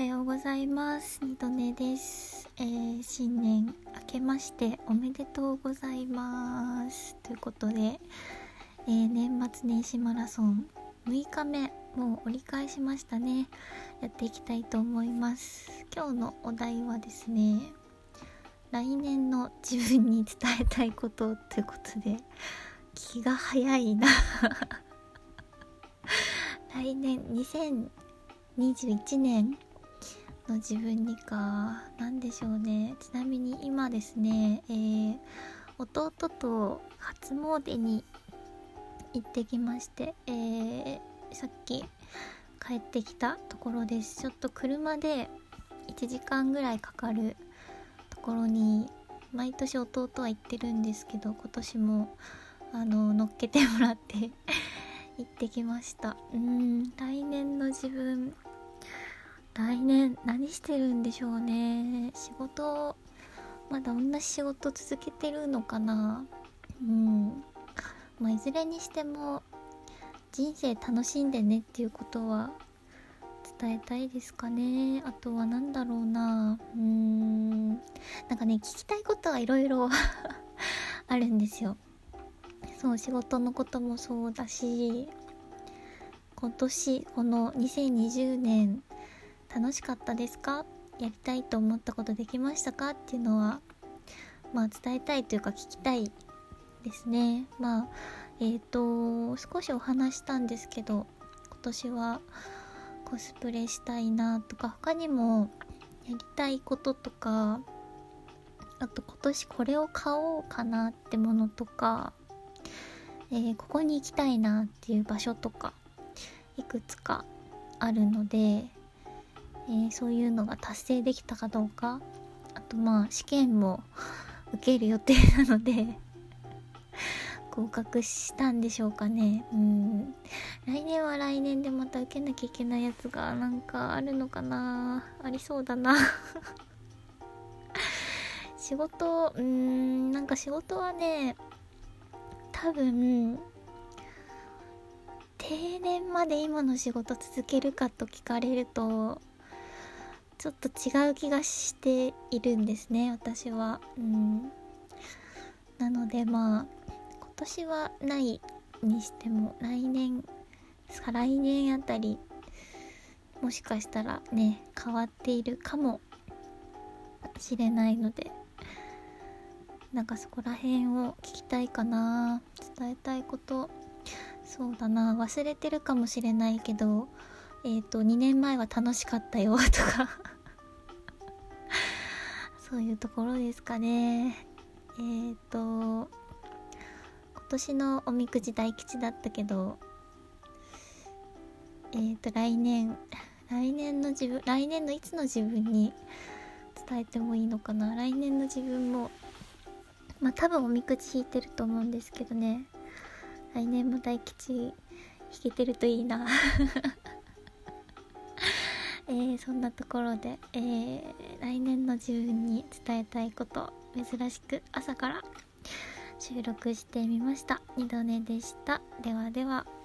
はようございます。二度寝です、えー、新年明けましておめでとうございます。ということで、えー、年末年始マラソン6日目もう折り返しましたね。やっていきたいと思います。今日のお題はですね来年の自分に伝えたいことということで気が早いな。来年2021年の自分にか何でしょうね。ちなみに今ですね、えー、弟と初詣に行ってきまして、えー、さっき帰ってきたところです。ちょっと車で1時間ぐらいかかるところに毎年弟は行ってるんですけど今年もあの乗っけてもらって 行ってきました。うん来年の自分来年何してるんでしょうね。仕事まだ同じ仕事続けてるのかな。うん。まあいずれにしても人生楽しんでねっていうことは伝えたいですかね。あとは何だろうな。うーん。なんかね聞きたいことはいろいろ あるんですよ。そう仕事のこともそうだし今年この2020年楽しかったですか？やりたいと思ったことできましたか？っていうのはまあ伝えたいというか聞きたいですね。まあえっ、ー、と少しお話したんですけど今年はコスプレしたいなとか他にもやりたいこととかあと今年これを買おうかなってものとか、えー、ここに行きたいなっていう場所とかいくつかあるのでえー、そういうのが達成できたかどうか。あとまあ試験も 受ける予定なので 合格したんでしょうかね。うん。来年は来年でまた受けなきゃいけないやつがなんかあるのかな。ありそうだな。仕事うんなんか仕事はね多分定年まで今の仕事続けるかと聞かれるとちょっと違う気がしているんですね私は。うん。なのでまあ今年はないにしても来年再来年あたりもしかしたらね変わっているかもしれないのでなんかそこら辺を聞きたいかな伝えたいこと。そうだな忘れてるかもしれないけどえっ、ー、と2年前は楽しかったよとか。そういうところですかね。えっ、ー、と今年のおみくじ大吉だったけどえっ、ー、と来年来年の自分来年のいつの自分に伝えてもいいのかな。来年の自分もまあ多分おみくじ引いてると思うんですけどね。来年も大吉引けてるといいな。えー、そんなところで、えー、来年の自分に伝えたいこと珍しく朝から収録してみました。二度寝でした。ではでは。